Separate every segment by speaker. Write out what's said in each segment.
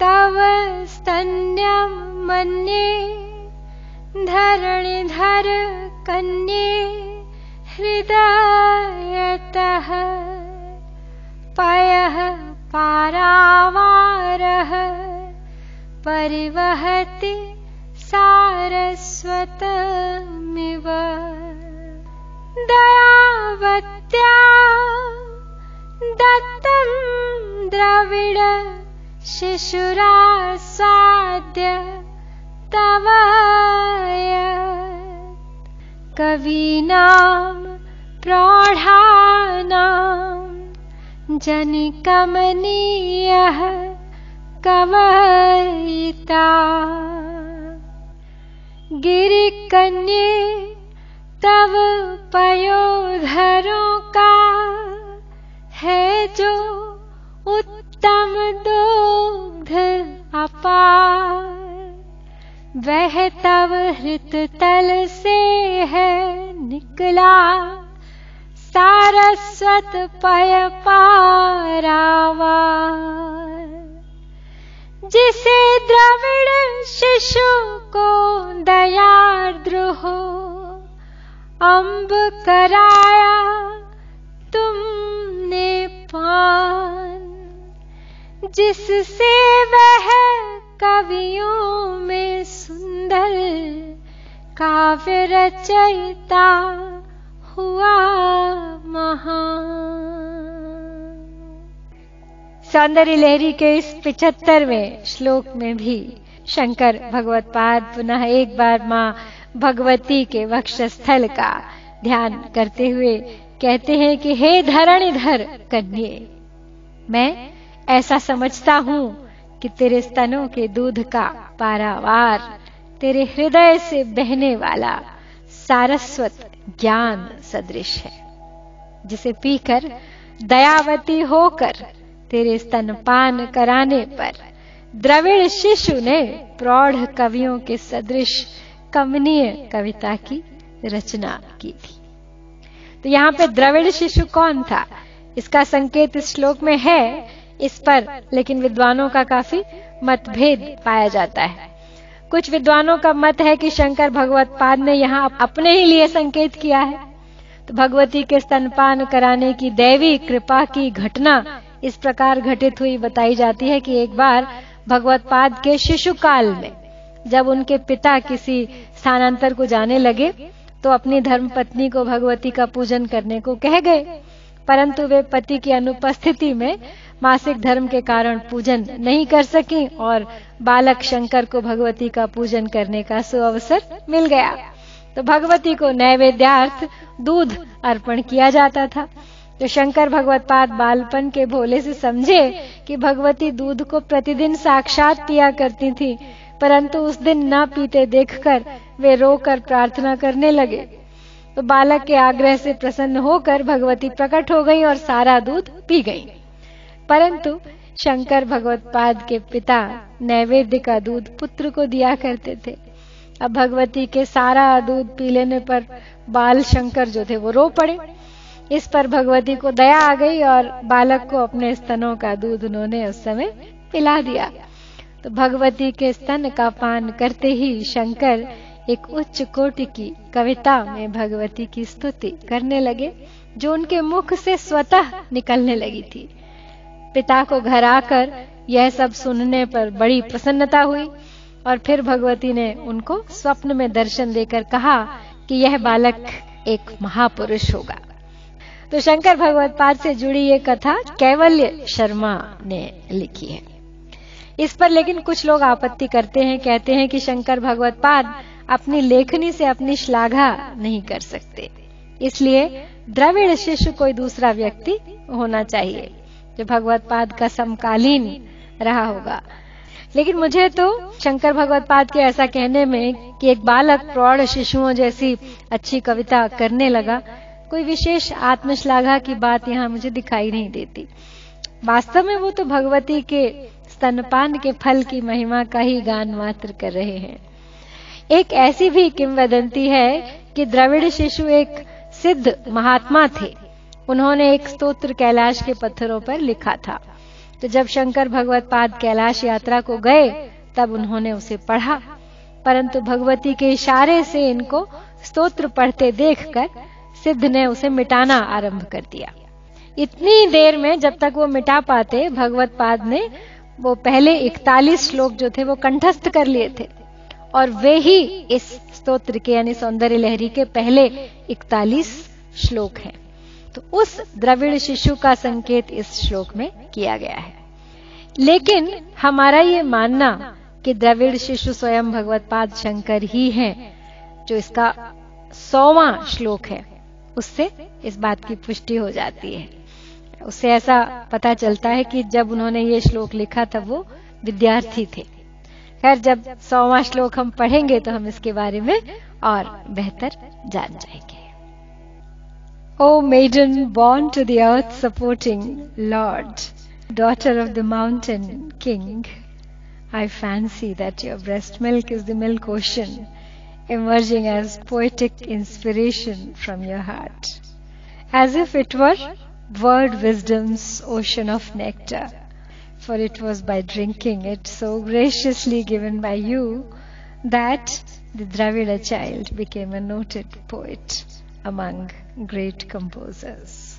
Speaker 1: तव स्तन्यं मन्ये धरणिधर कन्ये हृदयतः पयः पारावारः परिवहति सारस्वतमिव। दयावत्या दत्तं द्रविड शिशुरासाद्य तव कवीनां प्रौढानां जनिकमनीयः कवयिता। गिरिकन्ये तव पयोधरों का है जो उत्तम अपार वह तव हृत तल से है निकला। सारस्वत पय पारावार। जिसे द्रविड़ शिशु को दयाद्र हो अम्ब कराया तुमने पान। जिससे वह कवियों में सुंदर काव्य रचयिता हुआ महान। सौंदर्य लहरी के इस पिछहत्तरवें श्लोक में भी शंकर भगवत पाद पुनः एक बार माँ भगवती के वक्षस्थल का ध्यान करते हुए कहते हैं कि, हे धरणिधर कन्ये, मैं ऐसा समझता हूँ कि तेरे स्तनों के दूध का पारावार, तेरे हृदय से बहने वाला सारस्वत ज्ञान सदृश है, जिसे पीकर दयावती होकर तेरे स्तनपान कराने पर द्रविड़ शिशु ने प्रौढ़ कवियों के सदृश कमनीय कविता की रचना की थी। तो यहाँ पे द्रविड़ शिशु कौन था? इसका संकेत इस श्लोक में है इस पर, लेकिन विद्वानों का काफ़ी मतभेद पाया जाता है। कुछ विद्वानों का मत है कि शंकर भगवत पाद ने यहाँ अपने ही लिए संकेत किया है। तो भगवती के स्तनपान कराने की दैवी कृपा की घटना इस प्रकार घटित हुई, बताई जाती है कि एक बार भगवत पाद के शिशु काल में, जब उनके पिता किसी स्थानांतर को जाने लगे तो अपनी धर्म पत्नी को भगवती का पूजन करने को कह गए। परंतु वे पति की अनुपस्थिति में मासिक धर्म के कारण पूजन नहीं कर सकी और बालक शंकर को भगवती का पूजन करने का सुअवसर मिल गया। तो भगवती को नैवेद्यार्थ दूध अर्पण किया जाता था। तो शंकर भगवत पाद बालपन के भोले से समझे कि भगवती दूध को प्रतिदिन साक्षात पिया करती थी, परंतु उस दिन न पीते देखकर वे रोकर प्रार्थना करने लगे। तो बालक के आग्रह से प्रसन्न होकर भगवती प्रकट हो गई और सारा दूध पी गई। परंतु शंकर भगवत पाद के पिता नैवेद्य का दूध पुत्र को दिया करते थे। अब भगवती के सारा दूध पी लेने पर बाल शंकर जो थे, वो रो पड़े। इस पर भगवती को दया आ गई और बालक को अपने स्तनों का दूध उन्होंने उस समय पिला दिया। तो भगवती के स्तन का पान करते ही शंकर एक उच्च कोटि की कविता में भगवती की स्तुति करने लगे, जो उनके मुख से स्वतः निकलने लगी थी। पिता को घर आकर यह सब सुनने पर बड़ी प्रसन्नता हुई और फिर भगवती ने उनको स्वप्न में दर्शन देकर कहा कि यह बालक एक महापुरुष होगा। तो शंकर भगवत पाद से जुड़ी ये कथा कैवल्य शर्मा ने लिखी है। इस पर लेकिन कुछ लोग आपत्ति करते हैं, कहते हैं कि शंकर भगवत पाद अपनी लेखनी से अपनी श्लाघा नहीं कर सकते। इसलिए द्रविड़ शिष्य कोई दूसरा व्यक्ति होना चाहिए, जो भगवत पाद का समकालीन रहा होगा। लेकिन मुझे तो शंकर भगवत पाद के ऐसा कहने में कि एक बालक प्रौढ़ शिशुओं जैसी अच्छी कविता करने लगा, कोई विशेष आत्मश्लाघा की बात यहाँ मुझे दिखाई नहीं देती। वास्तव में वो तो भगवती के स्तनपान के फल की महिमा का ही गान मात्र कर रहे हैं। एक ऐसी भी किंवदंती है कि द्रविड़ शिशु एक सिद्ध महात्मा थे। उन्होंने एक स्तोत्र कैलाश के पत्थरों पर लिखा था। तो जब शंकर भगवत पाद कैलाश यात्रा को गए, तब उन्होंने उसे पढ़ा। परंतु भगवती के इशारे से इनको स्तोत्र पढ़ते देखकर सिद्ध ने उसे मिटाना आरंभ कर दिया। इतनी देर में जब तक वो मिटा पाते, भगवत पाद ने वो पहले इकतालीस श्लोक जो थे वो कंठस्थ कर लिए थे। और वे ही इस स्तोत्र के यानी सौंदर्य लहरी के पहले इकतालीस श्लोक हैं। तो उस द्रविड़ शिशु का संकेत इस श्लोक में किया गया है। लेकिन हमारा ये मानना कि द्रविड़ शिशु स्वयं भगवत पाद शंकर ही हैं, जो इसका सौवा श्लोक है, उससे इस बात की पुष्टि हो जाती है। उससे ऐसा पता चलता है कि जब उन्होंने ये श्लोक लिखा तब वो विद्यार्थी थे। खैर, जब सौवा श्लोक हम पढ़ेंगे तो हम इसके बारे में और बेहतर जान जाएँगे। O maiden born to the earth supporting lord daughter of the mountain king I fancy that your breast milk is the milk ocean emerging as poetic inspiration from your heart as if it were word wisdom's ocean of nectar. For it was by drinking it so graciously given by you that the Dravida child became a noted poet among great composers.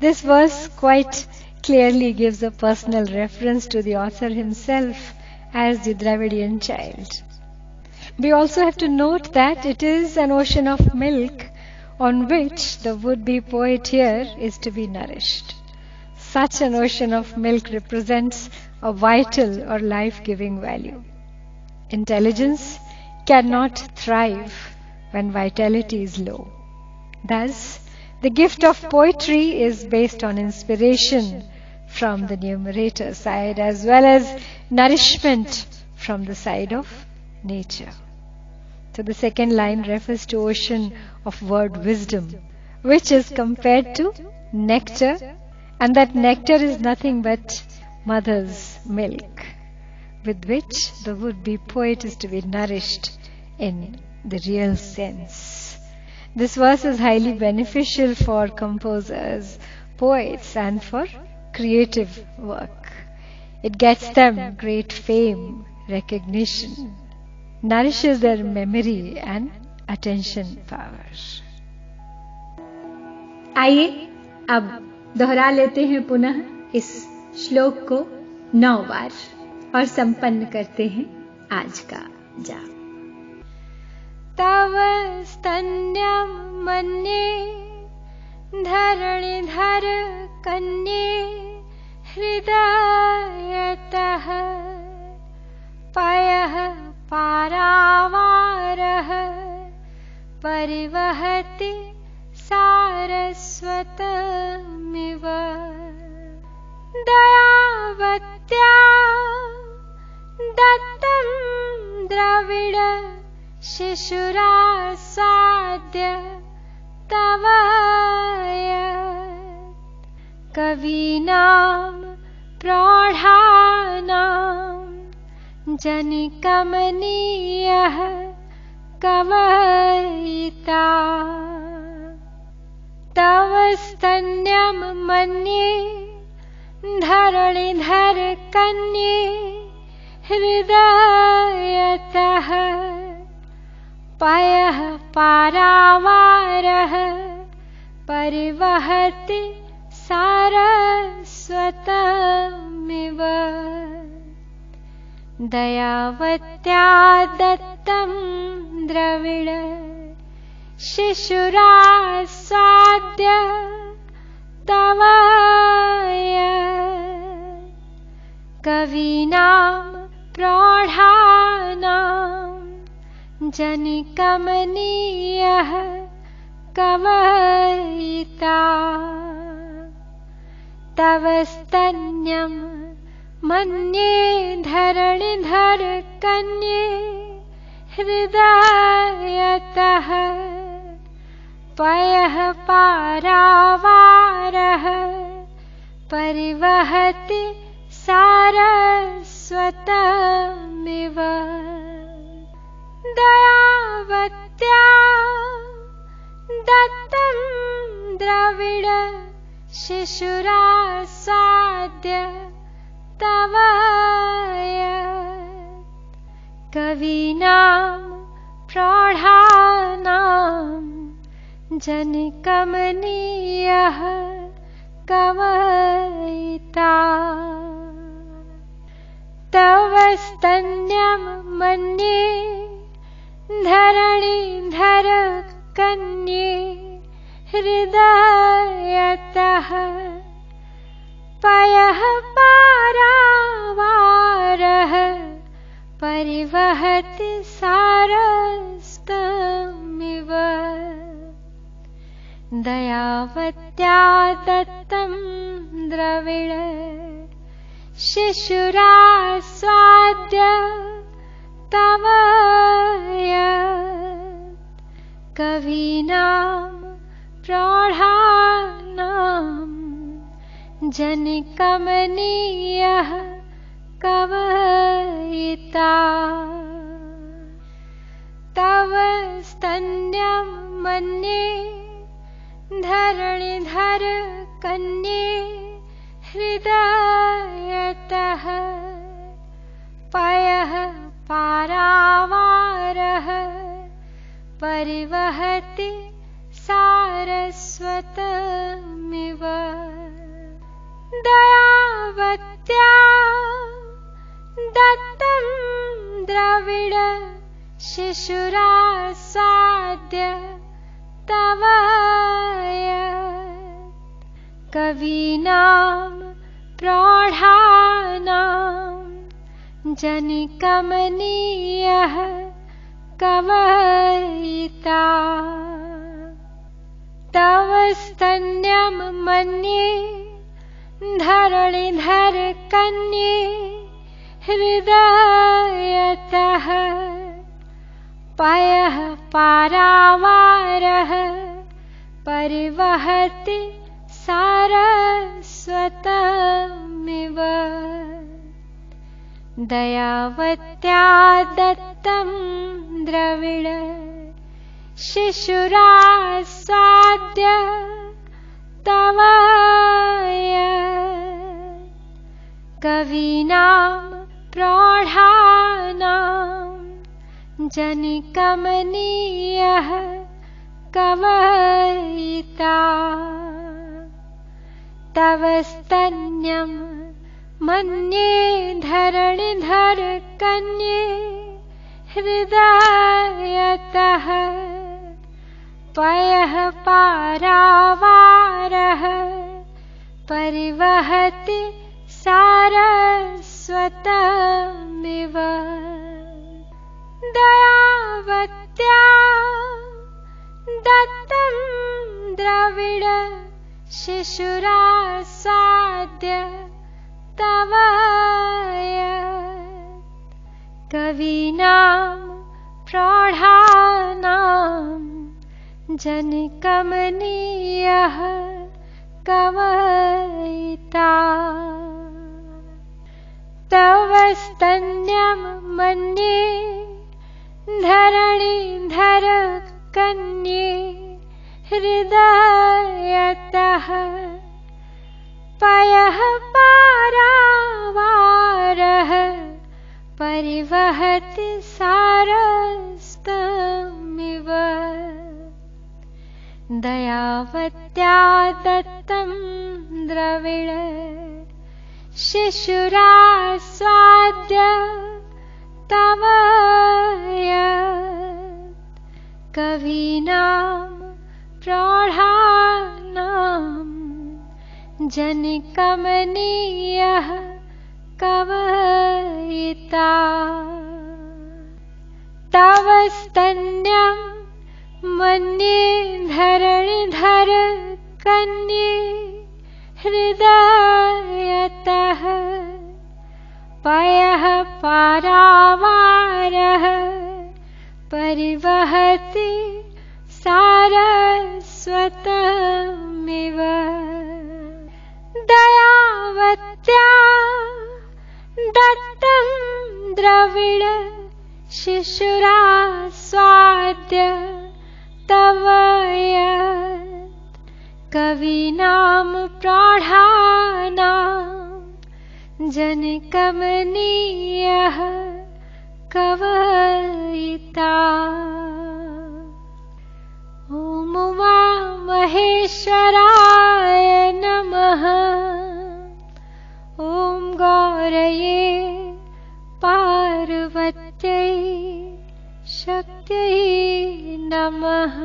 Speaker 1: This verse quite clearly gives a personal reference to the author himself as the Dravidian child. We also have to note that it is an ocean of milk on which the would-be poet here is to be nourished. Such an ocean of milk represents a vital or life-giving value. Intelligence cannot thrive when vitality is low. Thus, the gift of poetry is based on inspiration from the numerator side as well as nourishment from the side of nature. So the second line refers to ocean of word wisdom, which is compared to nectar, and that nectar is nothing but mother's milk, with which the would-be poet is to be nourished in the real sense. This verse is highly beneficial for composers, poets, and for creative work. It gets them great fame, recognition, nourishes their memory and attention power.
Speaker 2: आइए अब दोहरा लेते हैं पुनः इस श्लोक को नौ बार और संपन्न करते हैं आज का जाप।
Speaker 1: तव स्तन्यम मन्ये, धरणि धर कन्ये, हृदयतः पयः पारावारः, परिवहति सारस्वतमिव। दयावत्या दत्तं द्रविड शिशुरासाद्य तव कवीनां प्रौढानाम् जनिकमनीयः कवयिता तव स्तन्यं मन्ये धरणिधर कन्ये हृदयतः पयः पारावारः परिवहति सारस्वतमिव। दयावत्या दत्तं द्रविड शिशुरास्वाद्य तव कवीनां प्रौढानां जनिकमनीयः कवयिता। तव स्तन्यम् मन्ये धरणिधर कन्ये हृदयतः पयः पारावारः परिवहति सारस्वतमिव। दयावत्या दत्तं द्रविड शिशुरासाद्य तव कवीनां प्रौढानां जनकमनीयः कवयिता। तव स्तन्यं मन्ये धरणिधर कन्ये हृदयतः पयः पारावारः परिवहति सारस्तमिव दयावत्या दत्तं द्रविण शिशुरास्वाद्य तव कवीनां प्रौढानां जनकमनीयः कवयिता। तव स्तन्यं मन्ये धरणिधर कन्ये हृदयतः। पयः पारावारः। परिवहति सारस्वतमिव। दयावत्या दत्तं द्रविड शिशुरासाद्य तव कवीनां प्रौढानां जनिकमनीयः कवयिता। तव स्तन्यं मन्ये धरणिधर कन्ये हृदयतः पयः पारावारः परिवहति सारस्वतमिव। दयावत्या दत्तं द्रविड शिशुरास्वाद्य तव कवीनां प्रौढानां जनिकमनीयः कवयिता। तव स्तन्यं मन्ये धरणिधर कन्ये हृदयतः। पयः पारावारः परिवहति सारस्वतमिव दयावत्या दत्तं द्रविड शिशुरासाद्य तव कवीनां प्रौढानां जनकमनीयः कवयिता। तव स्तन्यं मन्ये धरणिधर कन्ये हृदयतः। पयः पारावारः परिवहति सारस्तमिव। दयावत्या दत्तं द्रविड शिशुरास्वाद्य तव कवीनां प्रौढानां जनकमनीयः कवयिता। तव स्तन्यं मन्ये धरणिधर कन्ये हृदयतः परिवहति सारस्वतमिव। दयावत्या दत्तं द्रविड शिशुरास्वाद्य तव कवीनां प्रौढानां जनकमनीयः कवयिता ॐ वा महेश्वराय नमः। ॐ गौरये पार्वत्यै शक्त्यै नमः